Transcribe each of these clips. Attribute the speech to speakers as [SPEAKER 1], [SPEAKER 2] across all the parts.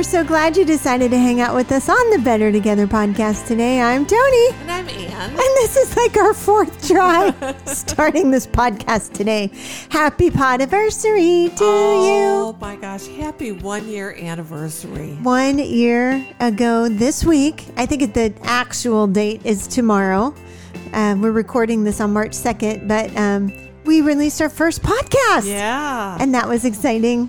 [SPEAKER 1] we're so glad you decided to hang out with us on the Better Together podcast today. I'm Tony.
[SPEAKER 2] And I'm Ann.
[SPEAKER 1] And this is like our fourth try starting this podcast today. Happy podiversary to
[SPEAKER 2] oh
[SPEAKER 1] you.
[SPEAKER 2] Oh my gosh, happy one year anniversary.
[SPEAKER 1] One year ago this week, I think the actual date is tomorrow. Uh, we're recording this on March 2nd, but um, we released our first podcast.
[SPEAKER 2] Yeah.
[SPEAKER 1] And that was exciting.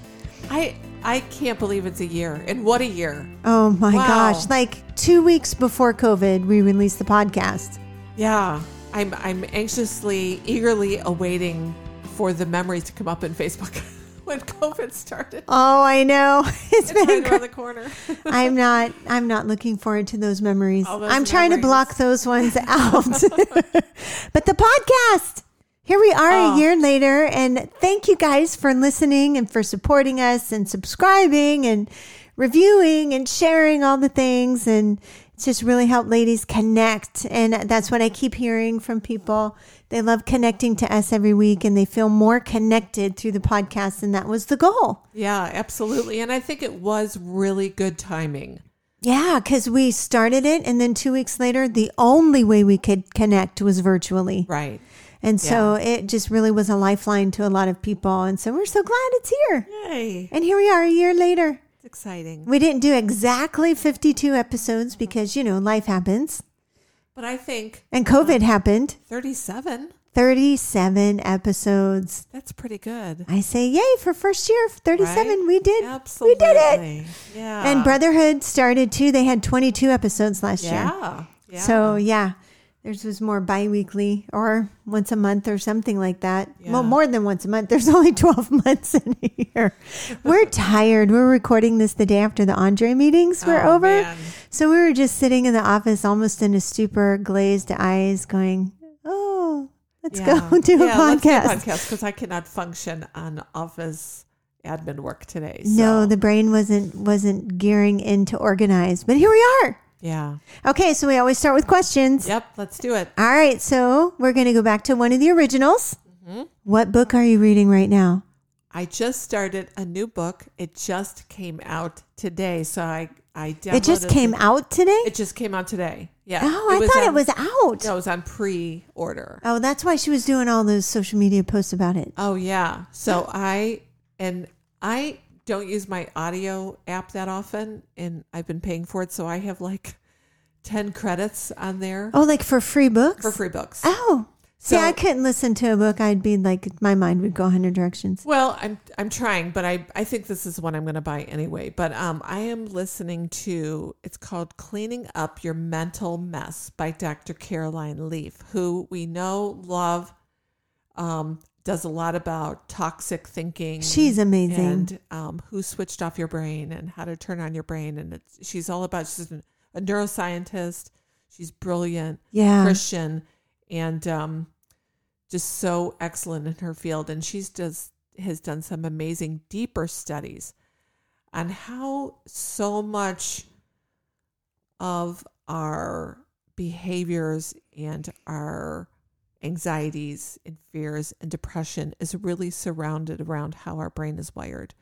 [SPEAKER 2] I I can't believe it's a year. And what a year.
[SPEAKER 1] Oh my
[SPEAKER 2] Wow.
[SPEAKER 1] gosh. Like two weeks before COVID, we released the podcast.
[SPEAKER 2] Yeah. I'm I'm anxiously, eagerly awaiting for the memories to come up in Facebook when COVID started.
[SPEAKER 1] Oh, I know. It's
[SPEAKER 2] It's
[SPEAKER 1] been
[SPEAKER 2] right
[SPEAKER 1] great.
[SPEAKER 2] around the corner.
[SPEAKER 1] I'm not I'm not looking forward to those memories.
[SPEAKER 2] Those
[SPEAKER 1] I'm trying to block those ones out. but the podcast. Here we are
[SPEAKER 2] Oh.
[SPEAKER 1] a year later and thank you guys for listening and for supporting us and subscribing and reviewing and sharing all the things and it's just really helped ladies connect and that's what I keep hearing from people. They love connecting to us every week and they feel more connected through the podcast and that was the goal.
[SPEAKER 2] yeah, absolutely. And I think it was really good timing.
[SPEAKER 1] Yeah, because we started it, and then two weeks later, the only way we could connect was virtually.
[SPEAKER 2] Right.
[SPEAKER 1] And so it just really was a lifeline to a lot of people. And so we're so glad it's here.
[SPEAKER 2] Yay.
[SPEAKER 1] And here we are a year later.
[SPEAKER 2] It's exciting.
[SPEAKER 1] We didn't do exactly 52 episodes because, you know, life happens
[SPEAKER 2] But I think
[SPEAKER 1] and COVID happened.
[SPEAKER 2] 37,
[SPEAKER 1] 37 episodes.
[SPEAKER 2] that's pretty good.
[SPEAKER 1] I say, yay, for first year, 37.
[SPEAKER 2] Right?
[SPEAKER 1] We did.
[SPEAKER 2] Absolutely.
[SPEAKER 1] We did it.
[SPEAKER 2] Yeah.
[SPEAKER 1] And Brotherhood started too. They had 22 episodes last year.
[SPEAKER 2] Yeah. yeah.
[SPEAKER 1] So yeah, theirs was more bi-weekly or once a month or something like that. Well, more than once a month. There's only 12 months in a year. We're tired. We're recording this the day after the Andre meetings were
[SPEAKER 2] Oh,
[SPEAKER 1] over.
[SPEAKER 2] man.
[SPEAKER 1] So we were just sitting in the office almost in a stupor, glazed eyes going, "Oh, let's
[SPEAKER 2] Yeah.
[SPEAKER 1] go do
[SPEAKER 2] yeah,
[SPEAKER 1] a
[SPEAKER 2] Let's do a
[SPEAKER 1] podcast."
[SPEAKER 2] podcast because I cannot function on office admin work today.
[SPEAKER 1] No, the brain wasn't wasn't gearing into organize. But here we are.
[SPEAKER 2] Yeah.
[SPEAKER 1] Okay, so we always start with questions.
[SPEAKER 2] Yep. Let's do it.
[SPEAKER 1] All right, so we're going to go back to one of the originals.
[SPEAKER 2] Mm-hmm.
[SPEAKER 1] What book are you reading right now?
[SPEAKER 2] I just started a new book. It just came out today, so I I downloaded
[SPEAKER 1] It just came out today?
[SPEAKER 2] It just came out today. Yeah.
[SPEAKER 1] oh, I thought it was out.
[SPEAKER 2] No, it was on pre-order.
[SPEAKER 1] Oh, that's why she was doing all those social media posts about it.
[SPEAKER 2] Oh yeah. So I and I don't use my audio app that often and I've been paying for it so I have like 10 credits on there
[SPEAKER 1] Oh, like for free books?
[SPEAKER 2] for free books.
[SPEAKER 1] Oh. See,
[SPEAKER 2] So-
[SPEAKER 1] I couldn't listen to a book. I'd be like, my mind would go 100 directions.
[SPEAKER 2] Well, I'm I'm trying, but I I think this is what I'm going to buy anyway. But um I am listening to it's called Cleaning Up Your Mental Mess by Dr. Caroline Leaf, who we know love um does a lot about toxic thinking.
[SPEAKER 1] She's amazing.
[SPEAKER 2] and um, who switched off your brain and how to turn on your brain. And it's, she's all about, she's a neuroscientist. She's brilliant,
[SPEAKER 1] Yeah.
[SPEAKER 2] Christian, and um, just so excellent in her field. And she's just has done some amazing, deeper studies on how so much of our behaviors and our anxieties and fears and depression is really surrounded around how our brain is wired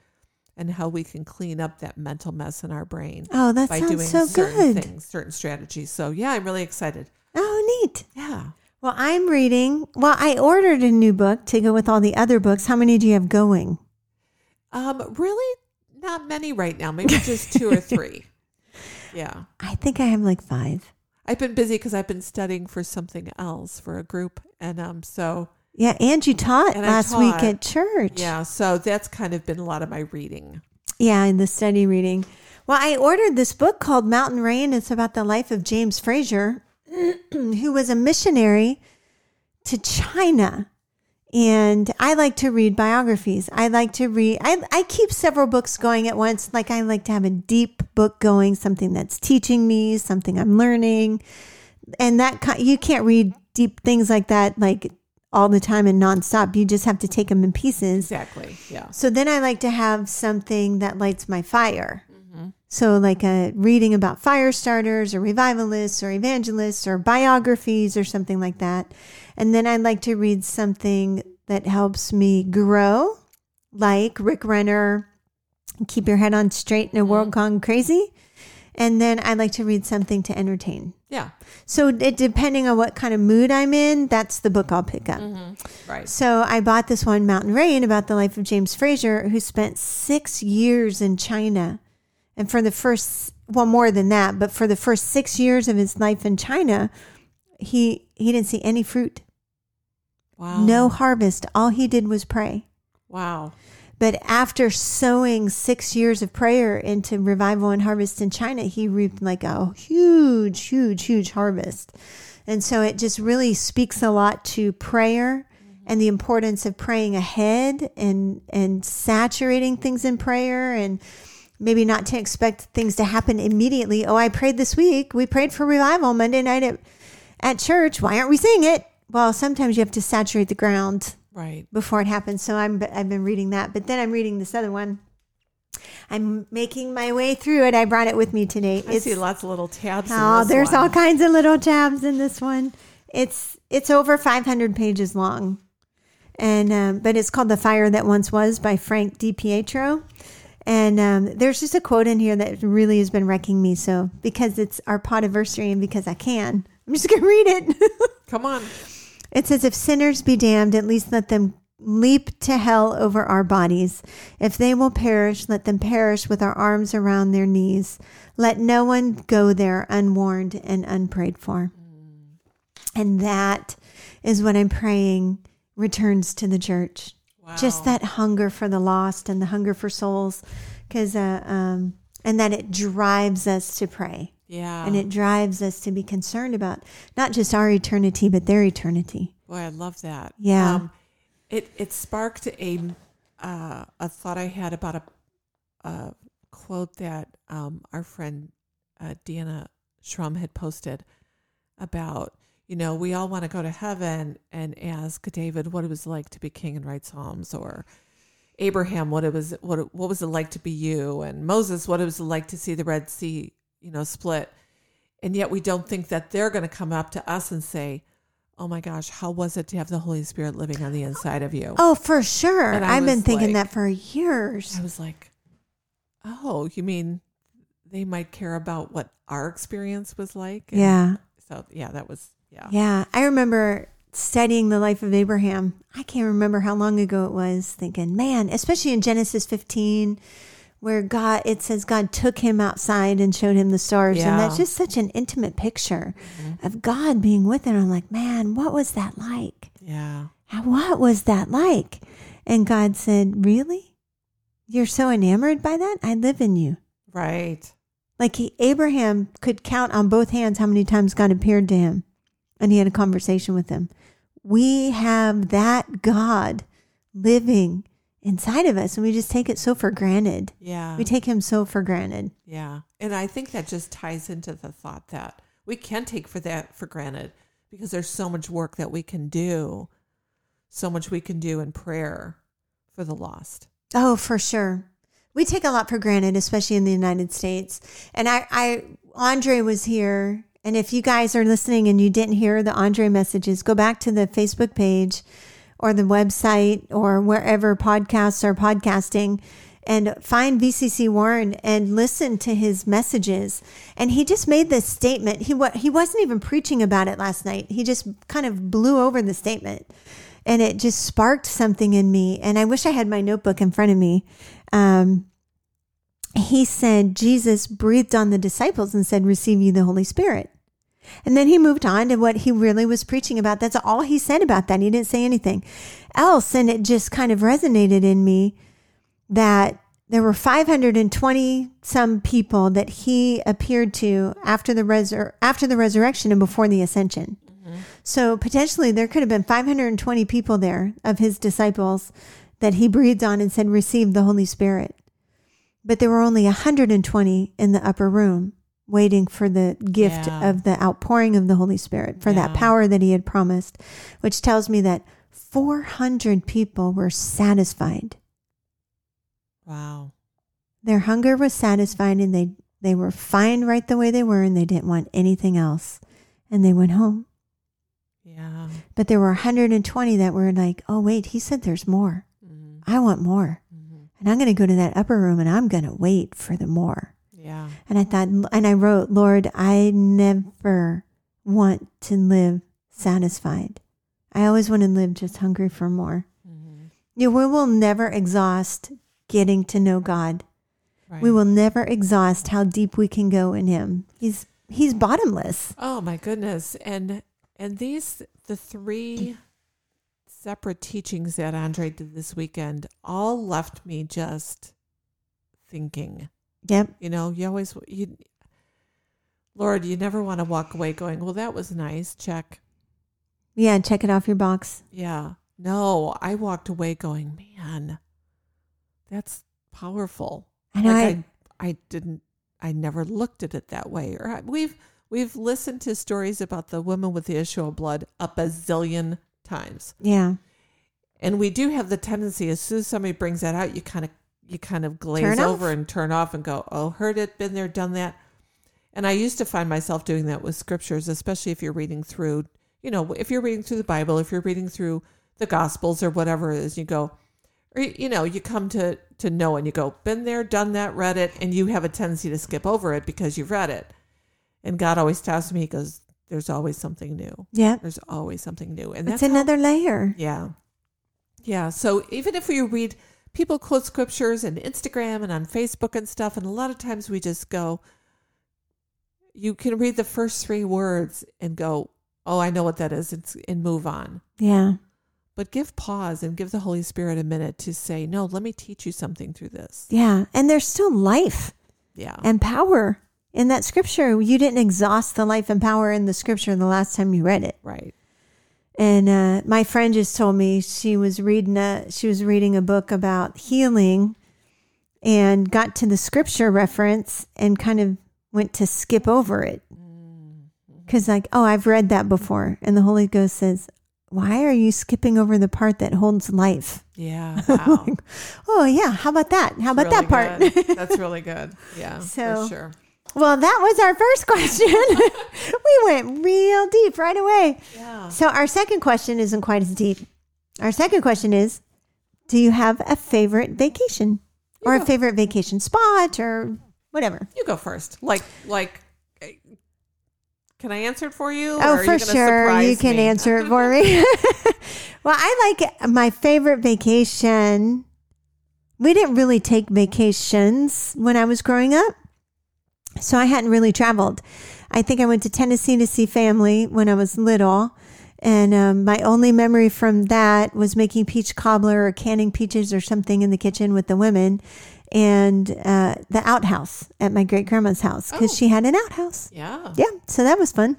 [SPEAKER 2] and how we can clean up that mental mess in our brain
[SPEAKER 1] Oh, that
[SPEAKER 2] by
[SPEAKER 1] sounds
[SPEAKER 2] doing
[SPEAKER 1] so
[SPEAKER 2] certain
[SPEAKER 1] good.
[SPEAKER 2] things, certain strategies. So yeah, I'm really excited.
[SPEAKER 1] Oh, neat.
[SPEAKER 2] Yeah.
[SPEAKER 1] Well, I'm reading. Well, I ordered a new book to go with all the other books. How many do you have going?
[SPEAKER 2] Um, really not many right now, maybe just two or three. Yeah.
[SPEAKER 1] I think I have like five.
[SPEAKER 2] I've been busy because I've been studying for something else for a group. And um so
[SPEAKER 1] Yeah, and you taught
[SPEAKER 2] And
[SPEAKER 1] last week at church.
[SPEAKER 2] yeah, so that's kind of been a lot of my reading.
[SPEAKER 1] Yeah, in the study reading. Well, I ordered this book called Mountain Rain. It's about the life of James Fraser, who was a missionary to China. And I like to read biographies. I like to read, I, I keep several books going at once. Like I like to have a deep book going, something that's teaching me, something I'm learning. And that you can't read deep things like that like all the time and nonstop. You just have to take them in pieces.
[SPEAKER 2] Exactly. Yeah.
[SPEAKER 1] So then I like to have something that lights my fire. So, like a reading about fire starters or revivalists or evangelists or biographies or something like that. And then I'd like to read something that helps me grow, like Rick Renner keep your head on straight in a world mm-hmm. gone crazy. And then I'd like to read something to entertain.
[SPEAKER 2] Yeah.
[SPEAKER 1] So it, depending on what kind of mood I'm in, that's the book I'll pick up. Mm-hmm.
[SPEAKER 2] Right.
[SPEAKER 1] So I bought this one, Mountain Rain, about the life of James Fraser, who spent six years in China. And for the first, well, more than that, but for the first six years of his life in China, he he didn't see any fruit,
[SPEAKER 2] Wow.
[SPEAKER 1] no harvest. All he did was pray.
[SPEAKER 2] Wow.
[SPEAKER 1] But after sowing six years of prayer into revival and harvest in China, he reaped like a huge, huge, huge harvest. And so it just really speaks a lot to prayer mm-hmm. and the importance of praying ahead and and saturating things in prayer and maybe not to expect things to happen immediately. Oh, I prayed this week. We prayed for revival Monday night at, at church. Why aren't we seeing it? Well, sometimes you have to saturate the ground
[SPEAKER 2] Right.
[SPEAKER 1] before it happens. So I'm I've been reading that, but then I'm reading this other one. I'm making my way through it. I brought it with me today.
[SPEAKER 2] I see lots of little tabs. in
[SPEAKER 1] oh, there's
[SPEAKER 2] one.
[SPEAKER 1] all kinds of little tabs in this one. It's it's over 500 pages long, and um, but it's called "The Fire That Once Was" by Frank Di Pietro. And um, there's just a quote in here that really has been wrecking me. So because it's our podiversary and because I can, I'm just gonna read it.
[SPEAKER 2] Come on.
[SPEAKER 1] It says, If sinners be damned, at least let them leap to hell over our bodies. If they will perish, let them perish with our arms around their knees. Let no one go there unwarned and unprayed for. And that is what I'm praying returns to the church.
[SPEAKER 2] Wow.
[SPEAKER 1] Just that hunger for the lost and the hunger for souls, because uh, um, and that it drives us to pray
[SPEAKER 2] Yeah.
[SPEAKER 1] and it drives us to be concerned about not just our eternity but their eternity.
[SPEAKER 2] Boy, I love that.
[SPEAKER 1] Yeah.
[SPEAKER 2] Um, it it sparked a uh, a thought I had about a, a quote that um, our friend uh, Deanna Schrum had posted about you know we all want to go to heaven and ask David what it was like to be king and write psalms or Abraham what it was what it, what was it like to be you and Moses what it was like to see the Red Sea you know split and yet we don't think that they're going to come up to us and say oh my gosh how was it to have the Holy Spirit living on the inside of you
[SPEAKER 1] Oh, for sure. I've been thinking
[SPEAKER 2] like-
[SPEAKER 1] that for years.
[SPEAKER 2] I was like oh you mean they might care about what our experience was like And
[SPEAKER 1] Yeah.
[SPEAKER 2] so yeah that was yeah
[SPEAKER 1] Yeah. I remember studying the life of Abraham. I can't remember how long ago it was, thinking, man, especially in Genesis 15, where God, it says God took him outside and showed him the stars.
[SPEAKER 2] Yeah.
[SPEAKER 1] And that's just such an intimate picture mm-hmm. of God being with him. I'm like, man, what was that like?
[SPEAKER 2] yeah
[SPEAKER 1] What was that like? And God said, Really? You're so enamored by that? I live in you.
[SPEAKER 2] right
[SPEAKER 1] Like he, Abraham could count on both hands how many times God appeared to him and he had a conversation with him. We have that God living inside of us and we just take it so for granted.
[SPEAKER 2] yeah
[SPEAKER 1] We take him so for granted.
[SPEAKER 2] Yeah. And I think that just ties into the thought that we can take for that for granted because there's so much work that we can do, so much we can do in prayer for the lost.
[SPEAKER 1] Oh, for sure. We take a lot for granted, especially in the United States. And I, I, Andre was here. And if you guys are listening and you didn't hear the Andre messages, go back to the Facebook page or the website or wherever podcasts are podcasting and find VCC Warren and listen to his messages. And he just made this statement. He he wasn't even preaching about it last night. He just kind of blew over the statement, and it just sparked something in me. And I wish I had my notebook in front of me. Um, he said Jesus breathed on the disciples and said, "Receive you the Holy Spirit." And then he moved on to what he really was preaching about. That's all he said about that. He didn't say anything else. And it just kind of resonated in me that there were 520 some people that he appeared to after the resur- after the resurrection and before the ascension. Mm-hmm. So potentially there could have been 520 people there of his disciples that he breathed on and said receive the Holy Spirit. But there were only 120 in the upper room waiting for the gift
[SPEAKER 2] Yeah.
[SPEAKER 1] of the outpouring of the Holy Spirit, for that power that he had promised, which tells me that 400 people were satisfied.
[SPEAKER 2] Wow.
[SPEAKER 1] Their hunger was satisfied and they, they were fine right the way they were and they didn't want anything else. And they went home.
[SPEAKER 2] Yeah.
[SPEAKER 1] But there were 120 that were like, oh, wait, he said there's more.
[SPEAKER 2] Mhm.
[SPEAKER 1] I want more. And I'm going to go to that upper room and I'm going to wait for the more.
[SPEAKER 2] Yeah.
[SPEAKER 1] And I thought, and I wrote, Lord, I never want to live satisfied. I always want to live just hungry for more.
[SPEAKER 2] Mm-hmm.
[SPEAKER 1] Yeah, we will never exhaust getting to know God.
[SPEAKER 2] Right.
[SPEAKER 1] We will never exhaust how deep we can go in Him. He's He's bottomless.
[SPEAKER 2] Oh my goodness. And and these the three separate teachings that Andre did this weekend all left me just thinking.
[SPEAKER 1] Yep.
[SPEAKER 2] You know, you always you Lord, you never want to walk away going, "Well, that was nice. Check."
[SPEAKER 1] Yeah. Check it off your box.
[SPEAKER 2] Yeah. No, I walked away going, "Man, that's powerful."
[SPEAKER 1] I know.
[SPEAKER 2] like
[SPEAKER 1] I,
[SPEAKER 2] I, I didn't, I never looked at it that way. Or I, we've we've listened to stories about the woman with the issue of blood a bazillion times,
[SPEAKER 1] yeah.
[SPEAKER 2] and we do have the tendency as soon as somebody brings that out, you kind of you kind of glaze
[SPEAKER 1] Turn
[SPEAKER 2] over
[SPEAKER 1] off.
[SPEAKER 2] and turn off and go, "Oh, heard it, been there, done that." And I used to find myself doing that with scriptures, especially if you're reading through, you know, if you're reading through the Bible, if you're reading through the Gospels or whatever it is, you go, or you know, you come to to know and you go, been there, done that, read it, and you have a tendency to skip over it because you've read it. And God always tells me, He goes, "There's always something new.
[SPEAKER 1] Yeah.
[SPEAKER 2] There's always something new." And
[SPEAKER 1] It's
[SPEAKER 2] that's how-
[SPEAKER 1] another layer.
[SPEAKER 2] yeah. Yeah. So even if we read, people quote scriptures and Instagram and on Facebook and stuff, and a lot of times we just go, you can read the first three words and go, oh, I know what that is, and, and move on.
[SPEAKER 1] Yeah.
[SPEAKER 2] But give pause and give the Holy Spirit a minute to say, no, let me teach you something through this.
[SPEAKER 1] Yeah. And there's still life
[SPEAKER 2] Yeah.
[SPEAKER 1] and power in that scripture. You didn't exhaust the life and power in the scripture the last time you read it.
[SPEAKER 2] right.
[SPEAKER 1] And uh, my friend just told me she was reading a she was reading a book about healing, and got to the scripture reference and kind of went to skip over it because like oh I've read that before, and the Holy Ghost says, "Why are you skipping over the part that holds life?"
[SPEAKER 2] Yeah. Wow.
[SPEAKER 1] Oh yeah, how about that? How about
[SPEAKER 2] Really
[SPEAKER 1] that part?
[SPEAKER 2] That's really good. Yeah.
[SPEAKER 1] So-
[SPEAKER 2] for sure.
[SPEAKER 1] Well, that was our first question. we went real deep right away.
[SPEAKER 2] Yeah.
[SPEAKER 1] So our second question isn't quite as deep. Our second question is, do you have a favorite vacation or a favorite vacation spot or whatever?
[SPEAKER 2] You go first. Like, like, can I answer it for you? Oh, or
[SPEAKER 1] Oh, for
[SPEAKER 2] you
[SPEAKER 1] sure. You can
[SPEAKER 2] me?
[SPEAKER 1] answer it for me. well, I like my favorite vacation. We didn't really take vacations when I was growing up. So I hadn't really traveled. I think I went to Tennessee to see family when I was little. And um, my only memory from that was making peach cobbler or canning peaches or something in the kitchen with the women and uh, the outhouse at my great grandma's house because
[SPEAKER 2] Oh.
[SPEAKER 1] she had an outhouse.
[SPEAKER 2] Yeah.
[SPEAKER 1] Yeah. So that was fun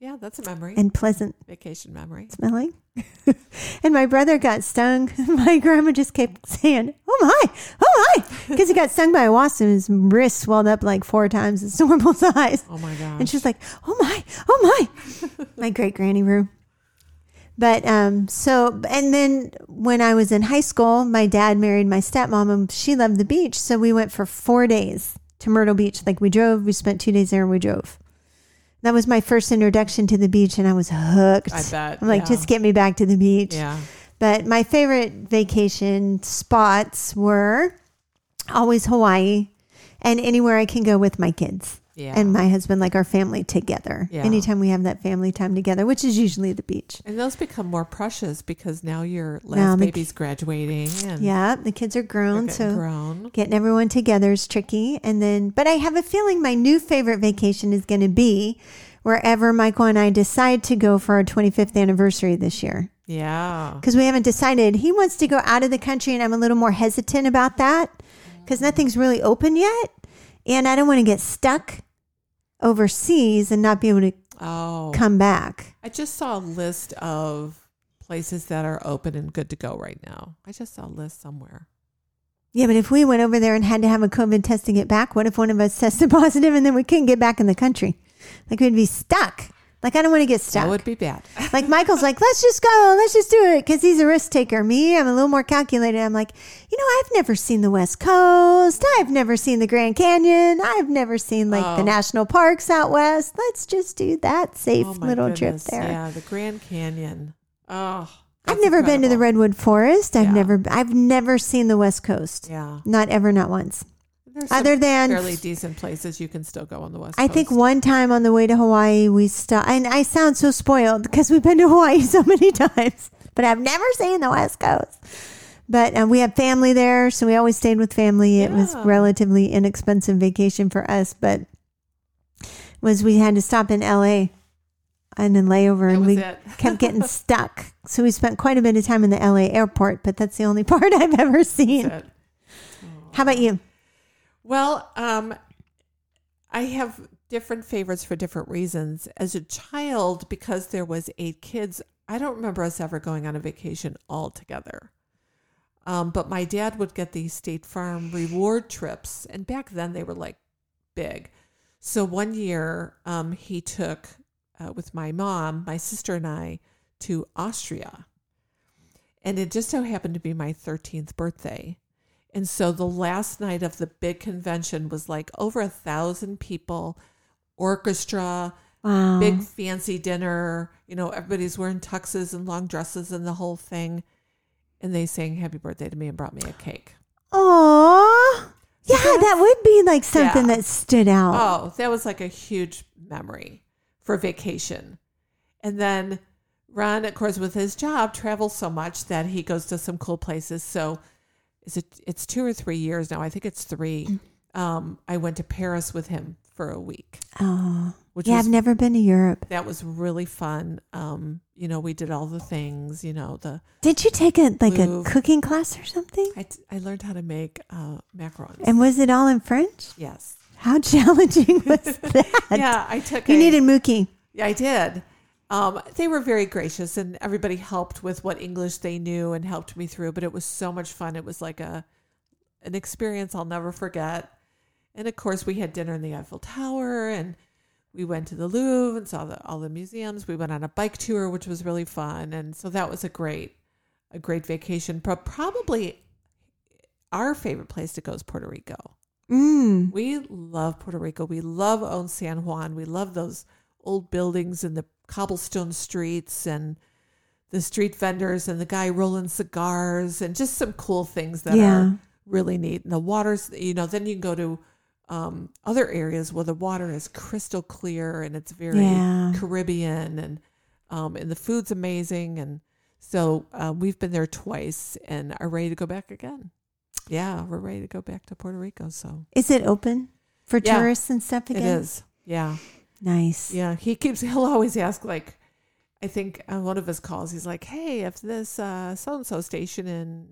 [SPEAKER 2] Yeah, that's a memory.
[SPEAKER 1] and pleasant
[SPEAKER 2] Vacation memory.
[SPEAKER 1] smelling. and my brother got stung. My grandma just kept saying, "Oh my, oh my," because he got stung by a wasp and his wrist swelled up like four times its normal size.
[SPEAKER 2] Oh my gosh.
[SPEAKER 1] And she's like, "Oh my, oh my." my great granny room. But um, so and then when I was in high school, my dad married my stepmom, and she loved the beach, so we went for four days to Myrtle Beach. Like we drove, we spent two days there, and we drove. That was my first introduction to the beach, and I was hooked.
[SPEAKER 2] I bet.
[SPEAKER 1] I'm like,
[SPEAKER 2] yeah.
[SPEAKER 1] just get me back to the beach.
[SPEAKER 2] Yeah.
[SPEAKER 1] But my favorite vacation spots were always Hawaii and anywhere I can go with my kids
[SPEAKER 2] Yeah.
[SPEAKER 1] and my husband, like our family together.
[SPEAKER 2] Yeah.
[SPEAKER 1] Anytime we have that family time together, which is usually the beach.
[SPEAKER 2] And those become more precious because now your last
[SPEAKER 1] Now
[SPEAKER 2] baby's graduating and
[SPEAKER 1] Yeah, the kids are grown, so
[SPEAKER 2] grown.
[SPEAKER 1] getting everyone together is tricky. And then, but I have a feeling my new favorite vacation is going to be wherever Michael and I decide to go for our 25th anniversary this year.
[SPEAKER 2] Yeah.
[SPEAKER 1] because we haven't decided. He wants to go out of the country, and I'm a little more hesitant about that because nothing's really open yet, and I don't want to get stuck overseas and not be able to
[SPEAKER 2] Oh.
[SPEAKER 1] come back.
[SPEAKER 2] I just saw a list of places that are open and good to go right now. I just saw a list somewhere.
[SPEAKER 1] Yeah, but if we went over there and had to have a COVID test to get back, what if one of us tested positive and then we couldn't get back in the country? Like we'd be stuck. Like I don't want to get stuck.
[SPEAKER 2] That would be bad.
[SPEAKER 1] like Michael's like, let's just go, let's just do it, because he's a risk taker. Me, I'm a little more calculated. I'm like, you know, I've never seen the West Coast. I've never seen the Grand Canyon. I've never seen like the
[SPEAKER 2] Oh.
[SPEAKER 1] national parks out west. Let's just do that safe
[SPEAKER 2] oh
[SPEAKER 1] little
[SPEAKER 2] goodness.
[SPEAKER 1] trip there.
[SPEAKER 2] Yeah, the Grand Canyon. Oh,
[SPEAKER 1] I've never been to the redwood forest. I've
[SPEAKER 2] Yeah.
[SPEAKER 1] never I've never seen the west coast.
[SPEAKER 2] Yeah.
[SPEAKER 1] Not ever, not once.
[SPEAKER 2] There's
[SPEAKER 1] Other than
[SPEAKER 2] fairly decent places you can still go on the west. Coast.
[SPEAKER 1] I think one time on the way to Hawaii, we stopped, and I sound so spoiled because we've been to Hawaii so many times, but I've never seen the West Coast. But uh, we have family there, so we always stayed with family. It was relatively inexpensive vacation for us, but was we had to stop in LA and then layover,
[SPEAKER 2] that
[SPEAKER 1] and we kept getting stuck. So we spent quite a bit of time in the LA airport, but that's the only part I've ever seen.
[SPEAKER 2] It.
[SPEAKER 1] How about you?
[SPEAKER 2] Well, um, I have different favorites for different reasons. As a child, because there was eight kids, I don't remember us ever going on a vacation all together. Um, but my dad would get these State Farm reward trips, and back then they were like big. So one year, um, he took uh, with my mom, my sister, and I to Austria, and it just so happened to be my thirteenth birthday. And so the last night of the big convention was like over a thousand people, orchestra,
[SPEAKER 1] Wow.
[SPEAKER 2] big fancy dinner. You know, everybody's wearing tuxes and long dresses and the whole thing. And they sang happy birthday to me and brought me a cake.
[SPEAKER 1] Aww. Yeah, that would be like something
[SPEAKER 2] Yeah.
[SPEAKER 1] that stood out.
[SPEAKER 2] Oh, that was like a huge memory for vacation. And then Ron, of course, with his job, travels so much that he goes to some cool places. So is it it's two or three years now? I think it's three. Um, I went to Paris with him for a week,
[SPEAKER 1] Oh, yeah,
[SPEAKER 2] was
[SPEAKER 1] I've never been to Europe.
[SPEAKER 2] that was really fun. Um, you know, we did all the things, you know, the
[SPEAKER 1] Did you take a like
[SPEAKER 2] Move.
[SPEAKER 1] a cooking class or something?
[SPEAKER 2] I, I learned how to make uh, macarons.
[SPEAKER 1] And was it all in French?
[SPEAKER 2] yes.
[SPEAKER 1] How challenging was that?
[SPEAKER 2] Yeah, I took
[SPEAKER 1] You
[SPEAKER 2] a-
[SPEAKER 1] needed Mookie.
[SPEAKER 2] Yeah, I did. Um, they were very gracious, and everybody helped with what English they knew and helped me through. But it was so much fun. It was like a an experience I'll never forget. And of course, we had dinner in the Eiffel Tower, and we went to the Louvre and saw the, all the museums. We went on a bike tour, which was really fun, and so that was a great a great vacation. But probably our favorite place to go is Puerto Rico.
[SPEAKER 1] Mm.
[SPEAKER 2] We love Puerto Rico. We love Old San Juan. We love those old buildings and the cobblestone streets and the street vendors and the guy rolling cigars and just some cool things that
[SPEAKER 1] Yeah.
[SPEAKER 2] are really neat. And the waters, you know, then you can go to um, other areas where the water is crystal clear and it's very
[SPEAKER 1] Yeah.
[SPEAKER 2] Caribbean and um, and the food's amazing. And so uh, we've been there twice and are ready to go back again. Yeah, we're ready to go back to Puerto Rico. So
[SPEAKER 1] Is it open for
[SPEAKER 2] Yeah,
[SPEAKER 1] tourists and stuff again?
[SPEAKER 2] it is. Yeah.
[SPEAKER 1] Nice.
[SPEAKER 2] Yeah. He keeps, he'll always ask, like, I think on one of his calls, he's like, hey, if this so and so station in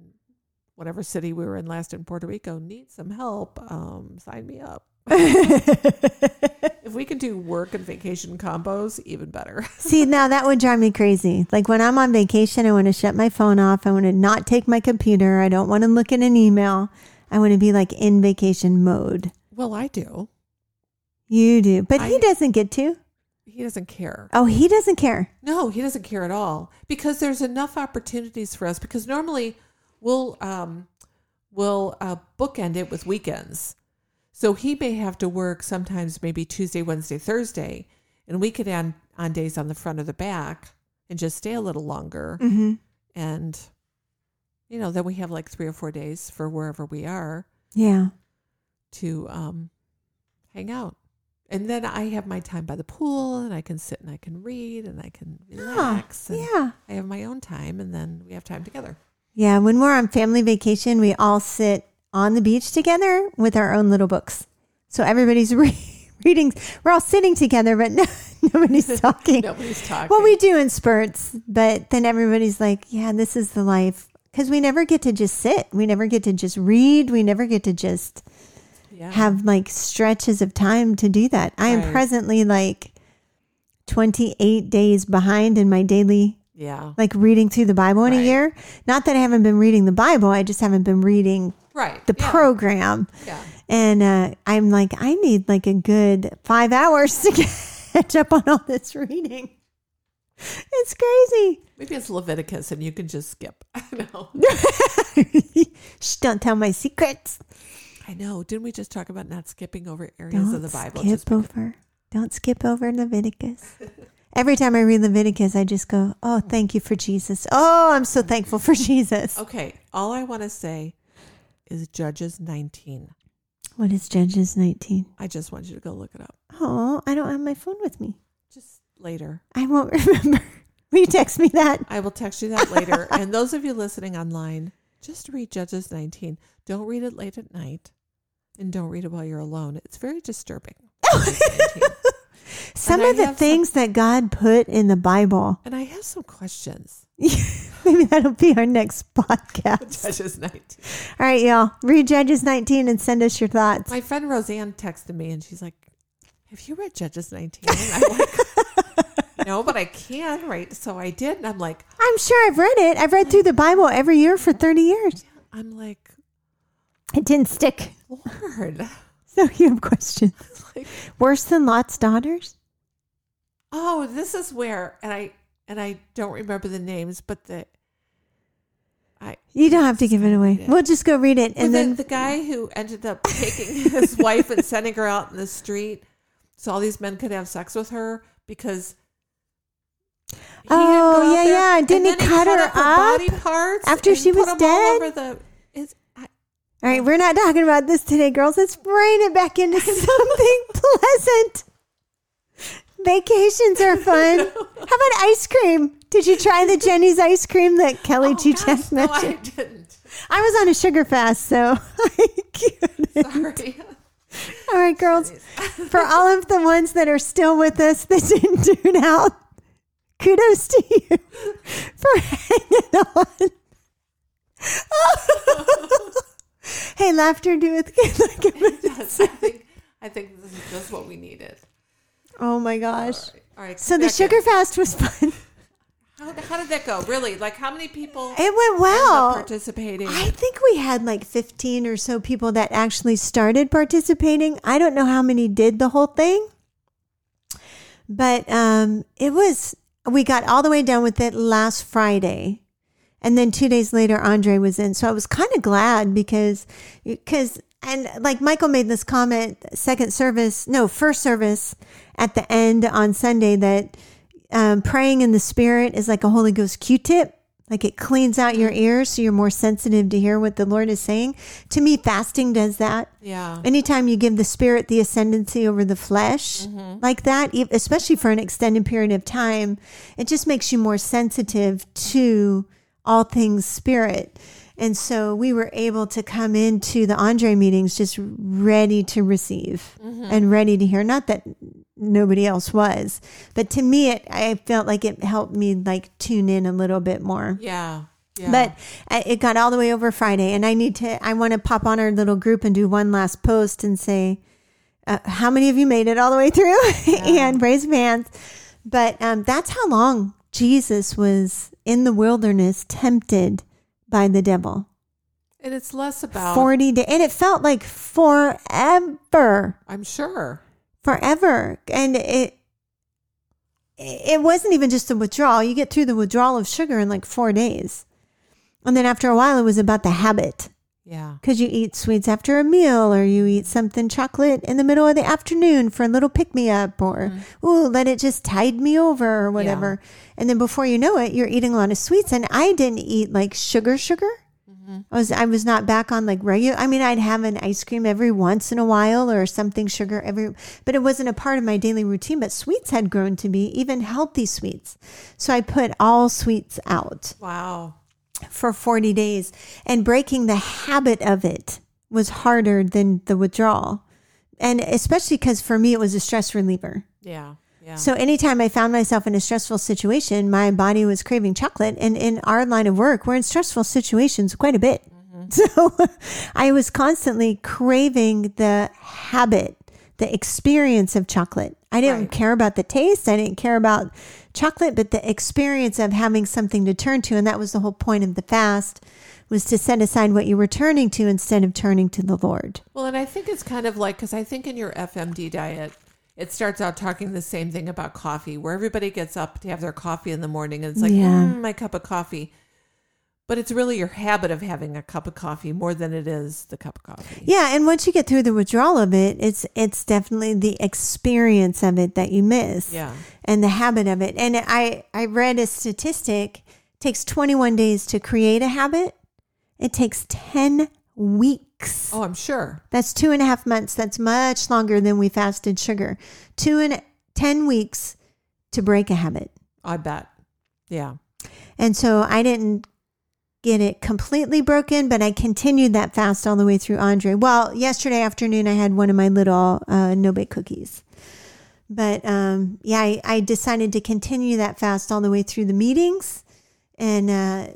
[SPEAKER 2] whatever city we were in last in Puerto Rico needs some help, um, sign me up. If we can do work and vacation combos, even better.
[SPEAKER 1] See, now that would drive me crazy. Like when I'm on vacation, I want to shut my phone off. I want to not take my computer. I don't want to look at an email. I want to be like in vacation mode.
[SPEAKER 2] Well, I do.
[SPEAKER 1] You do. But he doesn't get to.
[SPEAKER 2] He doesn't care.
[SPEAKER 1] Oh, he doesn't care.
[SPEAKER 2] No, he doesn't care at all because there's enough opportunities for us. Because normally we'll um, we'll uh, bookend it with weekends, so he may have to work sometimes maybe Tuesday, Wednesday, Thursday, and we could end on days on the front or the back and just stay a little longer,
[SPEAKER 1] Mm-hmm.
[SPEAKER 2] and you know then we have like three or four days for wherever we are
[SPEAKER 1] Yeah.
[SPEAKER 2] to um, hang out. And then I have my time by the pool, and I can sit and I can read and I can ah, relax. and
[SPEAKER 1] Yeah.
[SPEAKER 2] I have my own time, and then we have time together.
[SPEAKER 1] Yeah. When we're on family vacation, we all sit on the beach together with our own little books. So everybody's re- reading. We're all sitting together, but no, nobody's talking.
[SPEAKER 2] Nobody's talking.
[SPEAKER 1] Well, we do in spurts, but then everybody's like, yeah, this is the life. Because we never get to just sit. We never get to just read. We never get to just
[SPEAKER 2] yeah.
[SPEAKER 1] have like stretches of time to do that. I am
[SPEAKER 2] Right.
[SPEAKER 1] presently like 28 days behind in my daily,
[SPEAKER 2] yeah.
[SPEAKER 1] like reading through the Bible in a year. Not that I haven't been reading the Bible, I just haven't been reading
[SPEAKER 2] Right.
[SPEAKER 1] the
[SPEAKER 2] yeah.
[SPEAKER 1] program.
[SPEAKER 2] Yeah.
[SPEAKER 1] And uh, I'm like, I need like a good five hours to catch up on all this reading. It's crazy.
[SPEAKER 2] Maybe it's Leviticus, and you can just skip. I know.
[SPEAKER 1] Shh, don't tell my secrets.
[SPEAKER 2] I know. Didn't we just talk about not skipping over areas
[SPEAKER 1] Don't
[SPEAKER 2] of the Bible?
[SPEAKER 1] skip
[SPEAKER 2] just because-
[SPEAKER 1] over. Don't skip over Leviticus. Every time I read Leviticus, I just go, "Oh, thank you for Jesus. Oh, I'm so thankful for Jesus."
[SPEAKER 2] Okay, all I want to say is Judges 19.
[SPEAKER 1] What is Judges 19?
[SPEAKER 2] I just want you to go look it up.
[SPEAKER 1] Oh, I don't have my phone with me.
[SPEAKER 2] Just later.
[SPEAKER 1] I won't remember. Will you text me that?
[SPEAKER 2] I will text you that later. and those of you listening online, just read Judges 19. Don't read it late at night and don't read it while you're alone. It's very disturbing.
[SPEAKER 1] Some
[SPEAKER 2] And I
[SPEAKER 1] of the
[SPEAKER 2] have some-
[SPEAKER 1] things that God put in the Bible.
[SPEAKER 2] And I have some questions.
[SPEAKER 1] Maybe that'll be our next podcast.
[SPEAKER 2] Judges 19.
[SPEAKER 1] All right, y'all. Read Judges 19 and send us your thoughts.
[SPEAKER 2] My friend Roseanne texted me and she's like, Have you read Judges 19? I'm like, No, but I can, right? So I did. And I'm like,
[SPEAKER 1] I'm sure I've read it. I've read through the Bible every year for 30 years.
[SPEAKER 2] I'm like,
[SPEAKER 1] It didn't stick.
[SPEAKER 2] Lord.
[SPEAKER 1] So you have questions.
[SPEAKER 2] Like,
[SPEAKER 1] Worse than Lot's daughters?
[SPEAKER 2] oh, this is where, and I, and I don't remember the names, but the, I,
[SPEAKER 1] You don't have to give it away.
[SPEAKER 2] It.
[SPEAKER 1] We'll just go read it.
[SPEAKER 2] And
[SPEAKER 1] And
[SPEAKER 2] then
[SPEAKER 1] then,
[SPEAKER 2] the guy who ended up taking his wife and sending her out in the street so all these men could have sex with her because. he
[SPEAKER 1] Oh, yeah, yeah.
[SPEAKER 2] and
[SPEAKER 1] Didn't he
[SPEAKER 2] then
[SPEAKER 1] cut her
[SPEAKER 2] up body
[SPEAKER 1] up
[SPEAKER 2] parts
[SPEAKER 1] after she was dead?
[SPEAKER 2] The,
[SPEAKER 1] all right, we're not talking about this today, girls. Let's rein it back into something pleasant. Vacations are fun. How about ice cream? Did you try the Jeni's ice cream that Kelly
[SPEAKER 2] oh,
[SPEAKER 1] G.
[SPEAKER 2] gosh,
[SPEAKER 1] Jeff
[SPEAKER 2] no. I didn't.
[SPEAKER 1] I was on a sugar fast, so I couldn't.
[SPEAKER 2] Sorry.
[SPEAKER 1] All right, girls. For all of the ones that are still with us that didn't tune out, kudos to you for hanging on. Hey, laughter doeth good like
[SPEAKER 2] Yes, I think I think this is just what we needed.
[SPEAKER 1] Oh my gosh.
[SPEAKER 2] All right.
[SPEAKER 1] So the
[SPEAKER 2] back in.
[SPEAKER 1] sugar fast was fun.
[SPEAKER 2] How, how did that go? Really? Like how many people
[SPEAKER 1] It went well.
[SPEAKER 2] participating?
[SPEAKER 1] I think we had like 15 or so people that actually started participating. I don't know how many did the whole thing. But um it was we got all the way done with it last Friday. And then 2 days later Andre was in. So I was kind of glad because cuz and like Michael made this comment second service, no, first service at the end on Sunday that um, praying in the spirit is like a Holy Ghost Q-tip. Like it cleans out your ears so you're more sensitive to hear what the Lord is saying. To me, fasting does that.
[SPEAKER 2] yeah.
[SPEAKER 1] Anytime you give the spirit the ascendancy over the flesh like that, especially for an extended period of time, it just makes you more sensitive to all things spirit. And so we were able to come into the Andre meetings just ready to receive and ready to hear. Not that nobody else was, but to me, it I felt like it helped me like tune in a little bit more.
[SPEAKER 2] Yeah. Yeah.
[SPEAKER 1] But it got all the way over Friday, and I need to. I want to pop on our little group and do one last post and say, uh, how many of you made it all the way through and raise hands. But um, that's how long Jesus was in the wilderness, tempted by the devil.
[SPEAKER 2] and it's less about
[SPEAKER 1] Forty days, and it felt like forever.
[SPEAKER 2] I'm sure.
[SPEAKER 1] forever. And it it wasn't even just the withdrawal. You get through the withdrawal of sugar in like four days. And then after a while it was about the habit
[SPEAKER 2] Yeah.
[SPEAKER 1] because you eat sweets after a meal or you eat something chocolate in the middle of the afternoon for a little pick-me-up or mm-hmm. ooh let it just tide me over or whatever and then before you know it you're eating a lot of sweets and i didn't eat like sugar sugar mm-hmm. I was I was not back on like regular. I mean, I'd have an ice cream every once in a while or something sugar every, but it wasn't a part of my daily routine. But sweets had grown to be even healthy sweets, so I put all sweets out
[SPEAKER 2] Wow.
[SPEAKER 1] For forty days, and breaking the habit of it was harder than the withdrawal, and especially because for me it was a stress reliever.
[SPEAKER 2] Yeah. Yeah.
[SPEAKER 1] So anytime I found myself in a stressful situation, my body was craving chocolate. And in our line of work, we're in stressful situations quite a bit. Mm-hmm. So I was constantly craving the habit, the experience of chocolate. I didn't
[SPEAKER 2] Right.
[SPEAKER 1] care about the taste. I didn't care about chocolate, but the experience of having something to turn to. And that was the whole point of the fast was to set aside what you were turning to instead of turning to the Lord.
[SPEAKER 2] Well, and I think it's kind of like because I think in your FMD diet, it starts out talking the same thing about coffee, where everybody gets up to have their coffee in the morning, and it's like,
[SPEAKER 1] Yeah.
[SPEAKER 2] mm, my cup of coffee. But it's really your habit of having a cup of coffee more than it is the cup of coffee.
[SPEAKER 1] Yeah, and once you get through the withdrawal of it, it's it's definitely the experience of it that you miss.
[SPEAKER 2] Yeah.
[SPEAKER 1] And the habit of it. And I I read a statistic it takes 21 days to create a habit. It takes 10 weeks.
[SPEAKER 2] Oh, I'm sure.
[SPEAKER 1] That's two and a half months. That's much longer than we fasted sugar. Two and 10 weeks to break a habit.
[SPEAKER 2] I bet. Yeah.
[SPEAKER 1] And so I didn't get it completely broken, but I continued that fast all the way through Andre. Well, yesterday afternoon I had one of my little uh, no bake cookies. But um, yeah, I, I decided to continue that fast all the way through the meetings. And uh,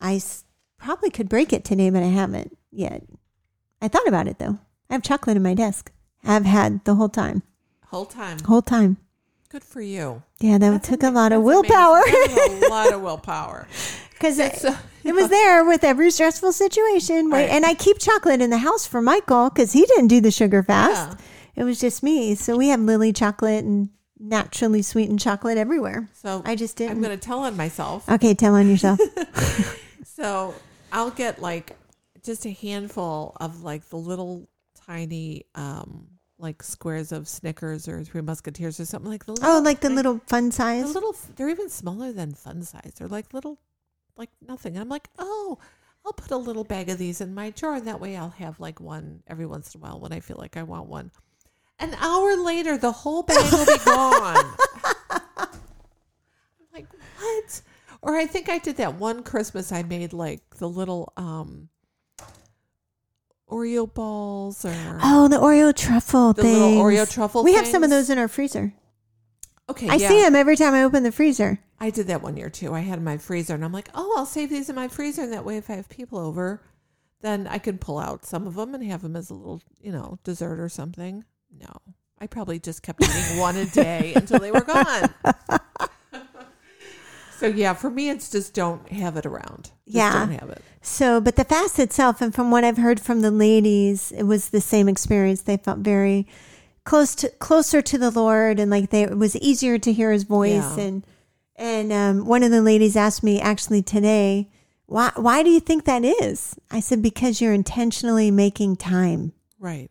[SPEAKER 1] I s- probably could break it today, but I haven't yet. I thought about it though. I have chocolate in my desk. I've had the whole time.
[SPEAKER 2] Whole time.
[SPEAKER 1] Whole time.
[SPEAKER 2] Good for you.
[SPEAKER 1] Yeah, that
[SPEAKER 2] That's
[SPEAKER 1] took a lot of willpower.
[SPEAKER 2] A lot of willpower.
[SPEAKER 1] because
[SPEAKER 2] It's, uh,
[SPEAKER 1] it was there with every stressful situation.
[SPEAKER 2] Right.
[SPEAKER 1] And I keep chocolate in the house for Michael because he didn't do the sugar fast.
[SPEAKER 2] Yeah.
[SPEAKER 1] It was just me. So we have Lily chocolate and naturally sweetened chocolate everywhere.
[SPEAKER 2] So
[SPEAKER 1] I just didn't.
[SPEAKER 2] I'm going to tell on myself.
[SPEAKER 1] Okay, tell on yourself.
[SPEAKER 2] So I'll get like just a handful of like the little tiny um like squares of Snickers or Three Musketeers or something like the little,
[SPEAKER 1] oh, like the little fun
[SPEAKER 2] the
[SPEAKER 1] size.
[SPEAKER 2] little they're even smaller than fun size. They're like little like nothing. And I'm like, oh, I'll put a little bag of these in my drawer and that way I'll have like one every once in a while when I feel like I want one. An hour later the whole bag will be gone. I'm like, what? Or I think I did that one Christmas I made like the little um Oreo balls or
[SPEAKER 1] Oh, the Oreo truffle
[SPEAKER 2] the
[SPEAKER 1] things.
[SPEAKER 2] little Oreo truffle
[SPEAKER 1] We have some of
[SPEAKER 2] things.
[SPEAKER 1] those in our freezer.
[SPEAKER 2] Okay,
[SPEAKER 1] I
[SPEAKER 2] yeah.
[SPEAKER 1] see them every time I open the freezer.
[SPEAKER 2] I did that one year too. I had in my freezer and I'm like, oh, I'll save these in my freezer. And that way, if I have people over, then I can pull out some of them and have them as a little, you know, dessert or something. No, I probably just kept eating one a day until they were gone. so, yeah, for me, it's just don't have it around. Just
[SPEAKER 1] Yeah.
[SPEAKER 2] Don't have it.
[SPEAKER 1] So, but the fast itself, and from what I've heard from the ladies, it was the same experience. They felt very close to closer to the Lord, and like they it was easier to hear His voice.
[SPEAKER 2] Yeah.
[SPEAKER 1] And and um, one of the ladies asked me actually today, why why do you think that is? I said because you're intentionally making time.
[SPEAKER 2] Right.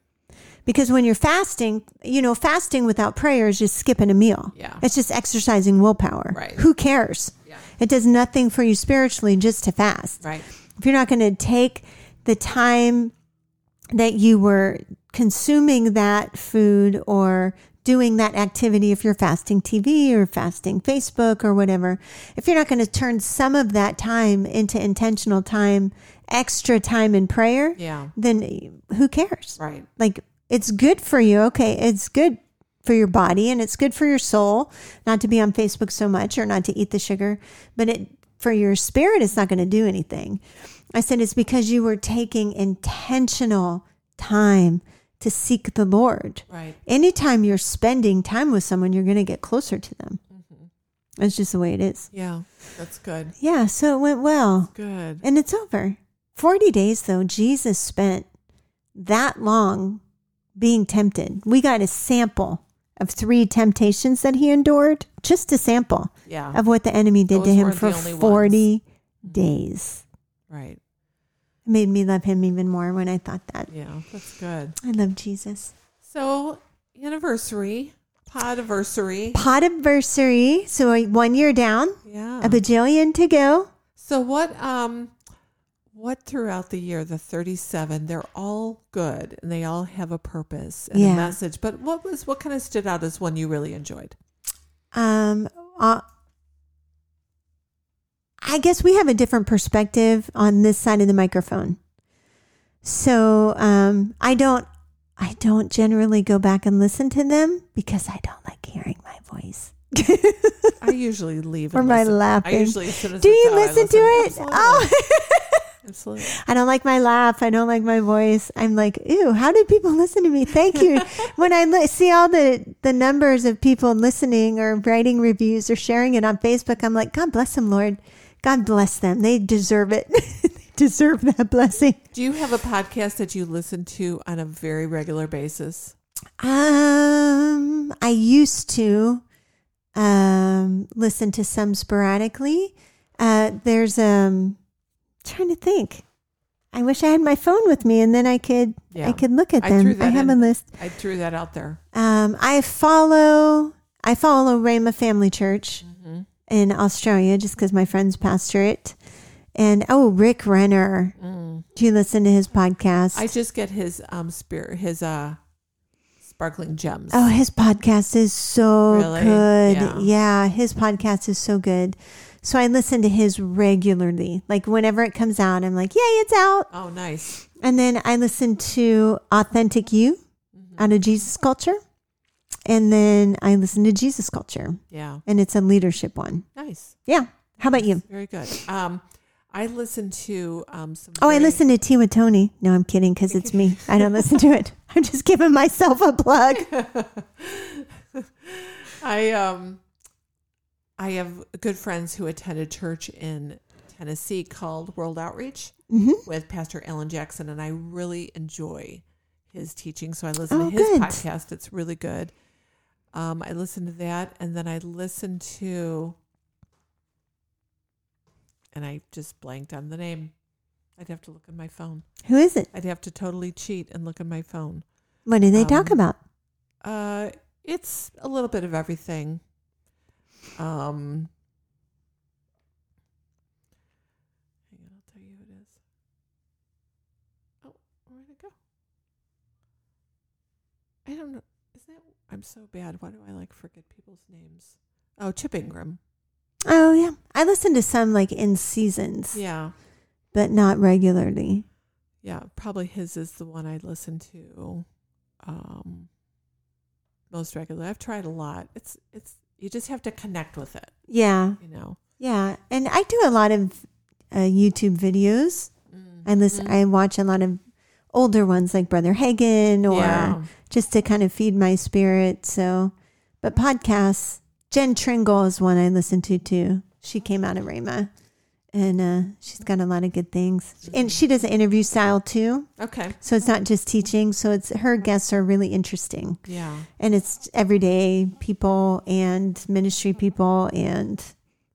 [SPEAKER 1] Because when you're fasting, you know, fasting without prayer is just skipping a meal.
[SPEAKER 2] Yeah.
[SPEAKER 1] It's just exercising willpower.
[SPEAKER 2] Right.
[SPEAKER 1] Who cares?
[SPEAKER 2] Yeah.
[SPEAKER 1] It does nothing for you spiritually just to fast
[SPEAKER 2] Right.
[SPEAKER 1] if you're not going to take the time that you were consuming that food or doing that activity, if you're fasting TV or fasting Facebook or whatever, if you're not going to turn some of that time into intentional time, extra time in prayer,
[SPEAKER 2] Yeah.
[SPEAKER 1] then who cares?
[SPEAKER 2] Right.
[SPEAKER 1] Like it's good for you. Okay. It's good for your body and it's good for your soul not to be on Facebook so much or not to eat the sugar, but it for your spirit it's not going to do anything. I said it's because you were taking intentional time to seek the Lord.
[SPEAKER 2] Right.
[SPEAKER 1] Anytime you're spending time with someone, you're going to get closer to them. Mm-hmm. That's just the way it is.
[SPEAKER 2] Yeah. That's good.
[SPEAKER 1] Yeah, so it went well.
[SPEAKER 2] Good.
[SPEAKER 1] And it's over. 40 days, though, Jesus spent that long being tempted. We got a sample of three temptations that he endured, just a sample
[SPEAKER 2] Yeah.
[SPEAKER 1] of what the enemy did to him for
[SPEAKER 2] the only
[SPEAKER 1] 40 days.
[SPEAKER 2] Right.
[SPEAKER 1] It made me love him even more when I thought that.
[SPEAKER 2] Yeah. That's good.
[SPEAKER 1] I love Jesus.
[SPEAKER 2] So, anniversary, podiversary.
[SPEAKER 1] Podiversary. So one year down,
[SPEAKER 2] Yeah.
[SPEAKER 1] a bajillion to go.
[SPEAKER 2] So what um what throughout the year the 37 they're all good and they all have a purpose and
[SPEAKER 1] Yeah.
[SPEAKER 2] a message but what was what kind of stood out as one you really enjoyed
[SPEAKER 1] Um, uh, I guess we have a different perspective on this side of the microphone. So um, I don't, I don't generally go back and listen to them because I don't like hearing my voice.
[SPEAKER 2] I usually leave
[SPEAKER 1] Or my
[SPEAKER 2] listen. I usually as soon as
[SPEAKER 1] Do you
[SPEAKER 2] I
[SPEAKER 1] listen to it?
[SPEAKER 2] Absolutely.
[SPEAKER 1] Oh,
[SPEAKER 2] Absolutely.
[SPEAKER 1] I don't like my laugh. I don't like my voice. I'm like, ew, how did people listen to me? Thank you. when I li- see all the, the numbers of people listening or writing reviews or sharing it on Facebook, I'm like, God bless them, Lord. God bless them. They deserve it. they deserve that blessing.
[SPEAKER 2] Do you have a podcast that you listen to on a very regular basis?
[SPEAKER 1] Um, I used to um listen to some sporadically. Uh, there's um trying to think. I wish I had my phone with me and then I could
[SPEAKER 2] Yeah.
[SPEAKER 1] I could look at them. I,
[SPEAKER 2] that
[SPEAKER 1] have
[SPEAKER 2] in.
[SPEAKER 1] a list.
[SPEAKER 2] I threw that out there.
[SPEAKER 1] Um, I follow I follow Rhema Family Church in Australia just because my friends pastor it. And oh, Rick Renner.
[SPEAKER 2] Mm.
[SPEAKER 1] Do you listen to his podcast?
[SPEAKER 2] I just get his um spirit, his uh sparkling gems.
[SPEAKER 1] oh, his podcast is so
[SPEAKER 2] Really?
[SPEAKER 1] good.
[SPEAKER 2] Yeah.
[SPEAKER 1] yeah, his podcast is so good. So I listen to his regularly. Like whenever it comes out, I'm like, yay, it's out.
[SPEAKER 2] Oh, nice.
[SPEAKER 1] And then I listen to Authentic You
[SPEAKER 2] Mhm.
[SPEAKER 1] out of Jesus Culture. And then I listen to Jesus Culture,
[SPEAKER 2] Yeah,
[SPEAKER 1] and it's a leadership one.
[SPEAKER 2] nice.
[SPEAKER 1] Yeah. How about you?
[SPEAKER 2] Very good. Um, I listen to um some.
[SPEAKER 1] Oh, I listen to Tea with Tony. No, I'm kidding because it's me. I don't listen to it. I'm just giving myself a plug.
[SPEAKER 2] I um, I have good friends who attended church in Tennessee called World Outreach
[SPEAKER 1] hmm
[SPEAKER 2] with Pastor Allen Jackson, and I really enjoy his teaching. So I listen
[SPEAKER 1] Oh,
[SPEAKER 2] to his
[SPEAKER 1] good.
[SPEAKER 2] podcast; it's really good. Um, I listened to that, and then I listened to, and I just blanked on the name. I'd have to look at my phone.
[SPEAKER 1] Who is it?
[SPEAKER 2] I'd have to totally cheat and look at my phone.
[SPEAKER 1] What do they talk
[SPEAKER 2] Um,
[SPEAKER 1] about?
[SPEAKER 2] Uh, it's a little bit of everything. Um, hang on, I'll tell you who it is. Oh, where'd it go? I don't know. Is that? I'm so bad. Why do I like forget people's names? Oh, Chip Ingram.
[SPEAKER 1] Oh, yeah. I listen to some like in seasons,
[SPEAKER 2] Yeah,
[SPEAKER 1] but not regularly.
[SPEAKER 2] yeah. Probably his is the one I listen to, um, most regularly. I've tried a lot. It's it's you just have to connect with it.
[SPEAKER 1] Yeah.
[SPEAKER 2] You know.
[SPEAKER 1] Yeah. And I do a lot of uh, YouTube videos. I listen,
[SPEAKER 2] Mhm.
[SPEAKER 1] I watch a lot of older ones like Brother Hagin or
[SPEAKER 2] yeah.
[SPEAKER 1] Just to kind of feed my spirit. So, but podcasts, Jen Tringale is one I listen to too. She came out of Rhema and uh, she's got a lot of good things. And she does an interview style too.
[SPEAKER 2] Okay.
[SPEAKER 1] So it's not just teaching. So it's her guests are really interesting.
[SPEAKER 2] Yeah.
[SPEAKER 1] And it's everyday people and ministry people and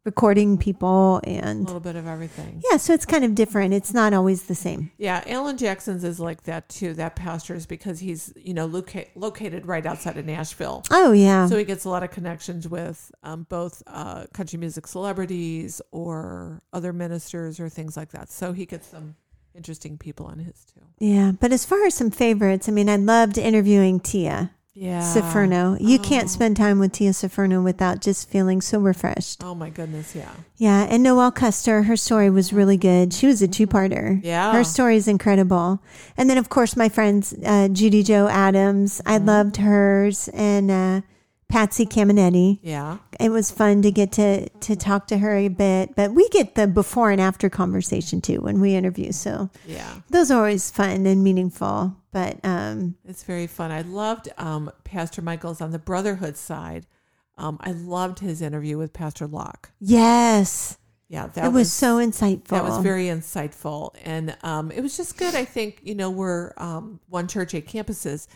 [SPEAKER 1] recording people and A
[SPEAKER 2] little bit of everything.
[SPEAKER 1] yeah, so it's kind of different. It's not always the same.
[SPEAKER 2] Yeah. Allen Jackson's is like that too. That pastor is because he's, you know, loca- located right outside of Nashville.
[SPEAKER 1] Oh yeah.
[SPEAKER 2] So he gets a lot of connections with um, both uh, country music celebrities or other ministers or things like that. So he gets some interesting people on his too.
[SPEAKER 1] yeah, but as far as some favorites, I mean, I loved interviewing Tia.
[SPEAKER 2] Yeah.
[SPEAKER 1] Saferno. You
[SPEAKER 2] Oh.
[SPEAKER 1] can't spend time with Tia Saferno without just feeling so refreshed.
[SPEAKER 2] Oh my goodness. Yeah.
[SPEAKER 1] Yeah, and Noelle Custer, her story was really good. She was a two-parter.
[SPEAKER 2] Yeah.
[SPEAKER 1] Her story is incredible. And then, of course, my friends, uh, Judy Joe Adams. I
[SPEAKER 2] Mhm.
[SPEAKER 1] loved hers and uh, Patsy Caminetti.
[SPEAKER 2] Yeah.
[SPEAKER 1] It was fun to get to to talk to her a bit, but we get the before and after conversation too when we interview. So
[SPEAKER 2] Yeah.
[SPEAKER 1] those are always fun and meaningful. But um,
[SPEAKER 2] It's very fun. I loved um, Pastor Michael's on the brotherhood side. Um, I loved his interview with Pastor Locke.
[SPEAKER 1] yes,
[SPEAKER 2] Yeah, that
[SPEAKER 1] it was, so insightful.
[SPEAKER 2] That was very insightful, and um, it was just good. I think you know we're um, one church, eight campuses,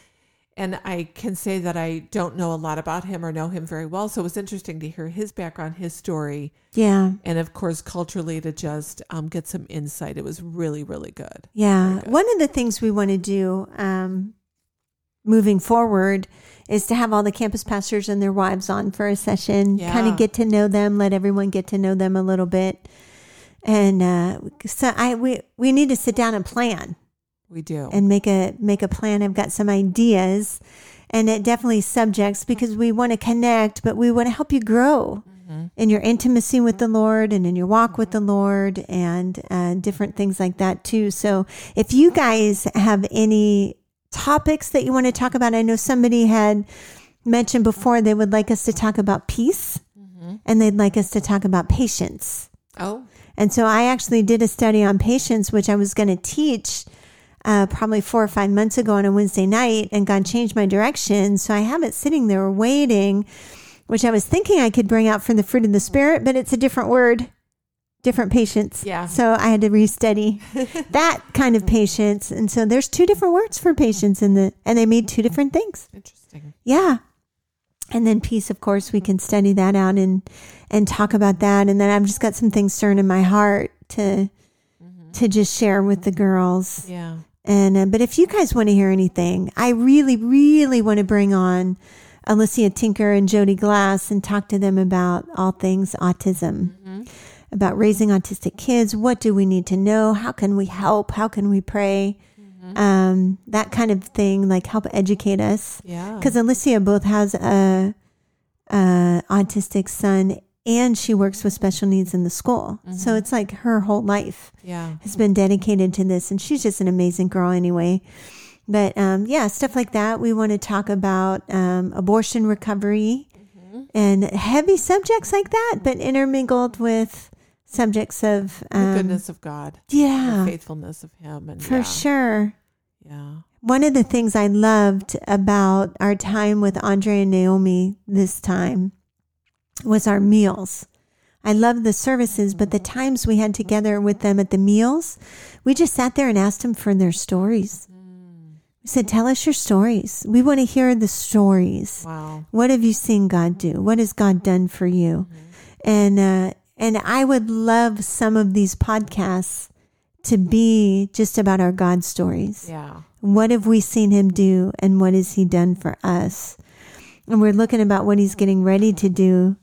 [SPEAKER 2] and I can say that I don't know a lot about him or know him very well. So it was interesting to hear his background, his story,
[SPEAKER 1] yeah.
[SPEAKER 2] and of course culturally to just um, get some insight. It was really, really good.
[SPEAKER 1] Yeah.
[SPEAKER 2] Good.
[SPEAKER 1] One of the things we want to do um, moving forward is to have all the campus pastors and their wives on for a session, kind of get to know them, let everyone get to know them a little bit. And uh, so I we we need to sit down and plan
[SPEAKER 2] We do.
[SPEAKER 1] and make a make a plan. I've got some ideas, and it definitely subjects because we want to connect, but we want to help you grow
[SPEAKER 2] Mhm.
[SPEAKER 1] in your intimacy with the Lord and in your walk with the Lord and uh, different things like that too. So if you guys have any topics that you want to talk about, I know somebody had mentioned before they would like us to talk about peace
[SPEAKER 2] Mhm.
[SPEAKER 1] and they'd like us to talk about patience.
[SPEAKER 2] Oh,
[SPEAKER 1] And so I actually did a study on patience, which I was going to teach uh, probably four or five months ago on a Wednesday night, and God changed my direction. So I have it sitting there waiting, which I was thinking I could bring out from the fruit of the Spirit, but it's a different word, different patience.
[SPEAKER 2] Yeah.
[SPEAKER 1] So I had to restudy that kind of patience. And so there's two different words for patience in the, and they made two different things.
[SPEAKER 2] interesting.
[SPEAKER 1] Yeah. And then peace, of course, we can study that out and and talk about that. And then I've just got some things stirring in my heart to
[SPEAKER 2] Mhm.
[SPEAKER 1] to just share with the girls.
[SPEAKER 2] Yeah.
[SPEAKER 1] And uh, but if you guys want to hear anything, I really, really want to bring on Alicia Tinker and Jody Glass and talk to them about all things autism, about raising autistic kids. What do we need to know? How can we help? How can we pray? Um, that kind of thing, like help educate us.
[SPEAKER 2] Yeah.
[SPEAKER 1] Because Alicia both has a, a autistic son and she works with special needs in the school. So it's like her whole life
[SPEAKER 2] Yeah.
[SPEAKER 1] has been dedicated to this, and she's just an amazing girl anyway. But um, yeah, stuff like that. We want to talk about um, abortion recovery and heavy subjects like that, but intermingled with subjects of
[SPEAKER 2] The
[SPEAKER 1] um,
[SPEAKER 2] goodness of God. The
[SPEAKER 1] Yeah,
[SPEAKER 2] faithfulness of Him. And
[SPEAKER 1] for
[SPEAKER 2] yeah.
[SPEAKER 1] sure.
[SPEAKER 2] Yeah.
[SPEAKER 1] One of the things I loved about our time with Andre and Naomi this time was our meals. I loved the services, but the mm. times we had together with them at the meals, we just sat there and asked them for their stories. Mm. We said, Tell us your stories. We want to hear the stories.
[SPEAKER 2] Wow.
[SPEAKER 1] What have you seen God do? What has God done for you? Mm-hmm. And uh, and I would love some of these podcasts to be just about our God stories.
[SPEAKER 2] Yeah.
[SPEAKER 1] What have we seen him do and what has he done for us? And we're looking about what he's getting ready to do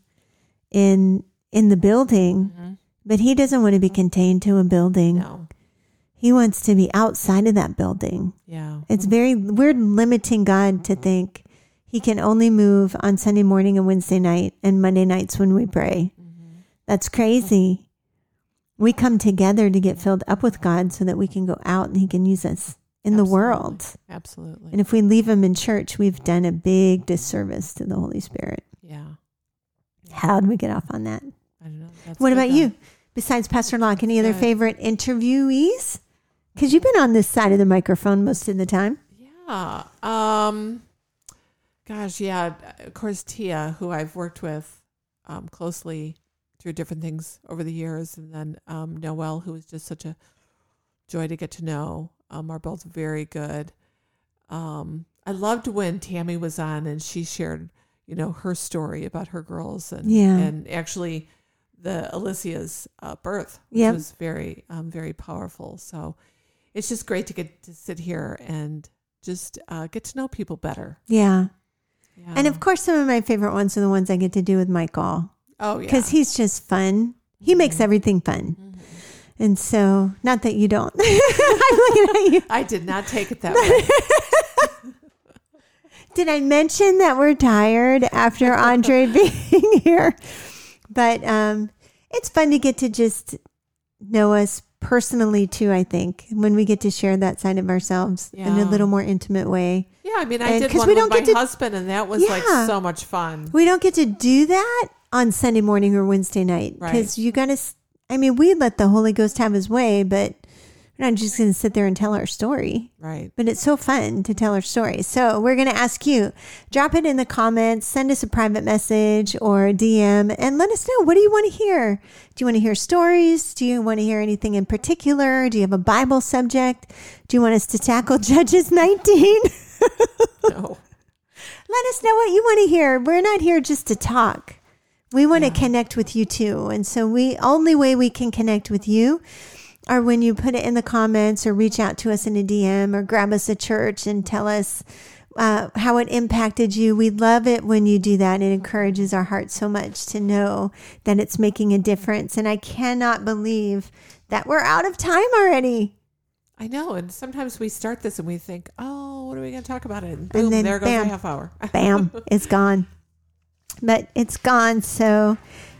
[SPEAKER 1] in in the building, mm-hmm. but he doesn't want to be contained to a building.
[SPEAKER 2] No.
[SPEAKER 1] He wants to be outside of that building.
[SPEAKER 2] Yeah.
[SPEAKER 1] It's very we're limiting God to think he can only move on Sunday morning and Wednesday night and Monday nights when we pray. Mm-hmm. That's crazy. We come together to get filled up with God so that we can go out and he can use us in the world.
[SPEAKER 2] Absolutely.
[SPEAKER 1] And if we leave him in church, we've done a big disservice to the Holy Spirit.
[SPEAKER 2] yeah.
[SPEAKER 1] How did we get off on that?
[SPEAKER 2] I don't know. That's
[SPEAKER 1] what about
[SPEAKER 2] though.
[SPEAKER 1] you? Besides Pastor Locke, any other
[SPEAKER 2] Good.
[SPEAKER 1] favorite interviewees? Because you've been on this side of the microphone most of the time.
[SPEAKER 2] Yeah. Um gosh, yeah. Of course Tia, who I've worked with um closely through different things over the years, and then um Noelle, who was just such a joy to get to know, um, are both very good. Um I loved when Tammy was on and she shared, you know, her story about her girls and
[SPEAKER 1] Yeah.
[SPEAKER 2] and actually the Alicia's uh, birth, which
[SPEAKER 1] Yep.
[SPEAKER 2] was very um, very powerful. So it's just great to get to sit here and just uh, get to know people better.
[SPEAKER 1] Yeah.
[SPEAKER 2] Yeah.
[SPEAKER 1] And of course, some of my favorite ones are the ones I get to do with Michael
[SPEAKER 2] oh yeah,
[SPEAKER 1] because he's just fun. He makes everything fun. And so, not that you don't. I'm looking at you.
[SPEAKER 2] I did not take it that way.
[SPEAKER 1] Did I mention that we're tired after Andre being here? But um, it's fun to get to just know us personally too. I think when we get to share that side of ourselves in a little more intimate way.
[SPEAKER 2] Yeah, I mean, I
[SPEAKER 1] And-
[SPEAKER 2] did one
[SPEAKER 1] we don't
[SPEAKER 2] my
[SPEAKER 1] get to-
[SPEAKER 2] husband, and that was like so much fun.
[SPEAKER 1] We don't get to do that on Sunday morning or Wednesday night because
[SPEAKER 2] Right.
[SPEAKER 1] you got to. I mean, we let the Holy Ghost have His way, but we're not just going to sit there and tell our story.
[SPEAKER 2] Right.
[SPEAKER 1] But it's so fun to tell our story. So we're going to ask you, drop it in the comments, send us a private message or a DM, and let us know what do you want to hear. Do you want to hear stories? Do you want to hear anything in particular? Do you have a Bible subject? Do you want us to tackle Judges 19?
[SPEAKER 2] No.
[SPEAKER 1] Let us know what you want to hear. We're not here just to talk. We want to connect with you too. And so we only way we can connect with you are when you put it in the comments or reach out to us in a DM or grab us at church and tell us uh, how it impacted you. We love it when you do that. It encourages our hearts so much to know that it's making a difference. And I cannot believe that we're out of time already.
[SPEAKER 2] I know, and sometimes we start this and we think, "Oh, what are we going to talk about?" It and boom,
[SPEAKER 1] then
[SPEAKER 2] there goes
[SPEAKER 1] bam.
[SPEAKER 2] a half hour.
[SPEAKER 1] bam, it's gone. But it's gone. So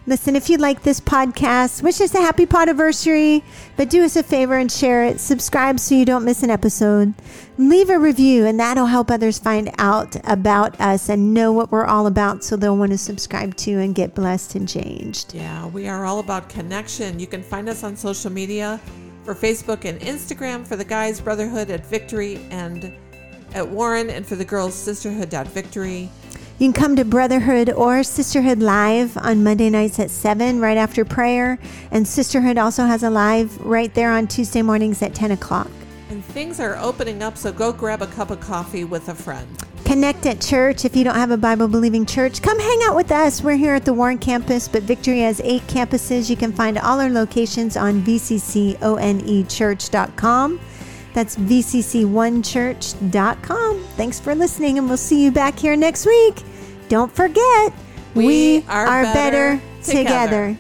[SPEAKER 1] listen, if you like this podcast, wish us a happy podiversary, but do us a favor and share it. Subscribe so you don't miss an episode. Leave a review, and that'll help others find out about us and know what we're all about so they'll want to subscribe to and get blessed and changed.
[SPEAKER 2] Yeah, we are all about connection. You can find us on social media for Facebook and Instagram for the guys Brotherhood at Victory and at Warren and for the girls Sisterhood at Victory.
[SPEAKER 1] You can come to Brotherhood or Sisterhood Live on Monday nights at 7, right after prayer. And Sisterhood also has a live right there on Tuesday mornings at 10 o'clock.
[SPEAKER 2] And things are opening up, so go grab a cup of coffee with a friend.
[SPEAKER 1] Connect at church. If you don't have a Bible believing church, come hang out with us. We're here at the Warren campus, but Victory has eight campuses. You can find all our locations on vcconechurch.com. That's vcc1church.com. Thanks for listening, and we'll see you back here next week. Don't forget,
[SPEAKER 2] We are better together.
[SPEAKER 1] together.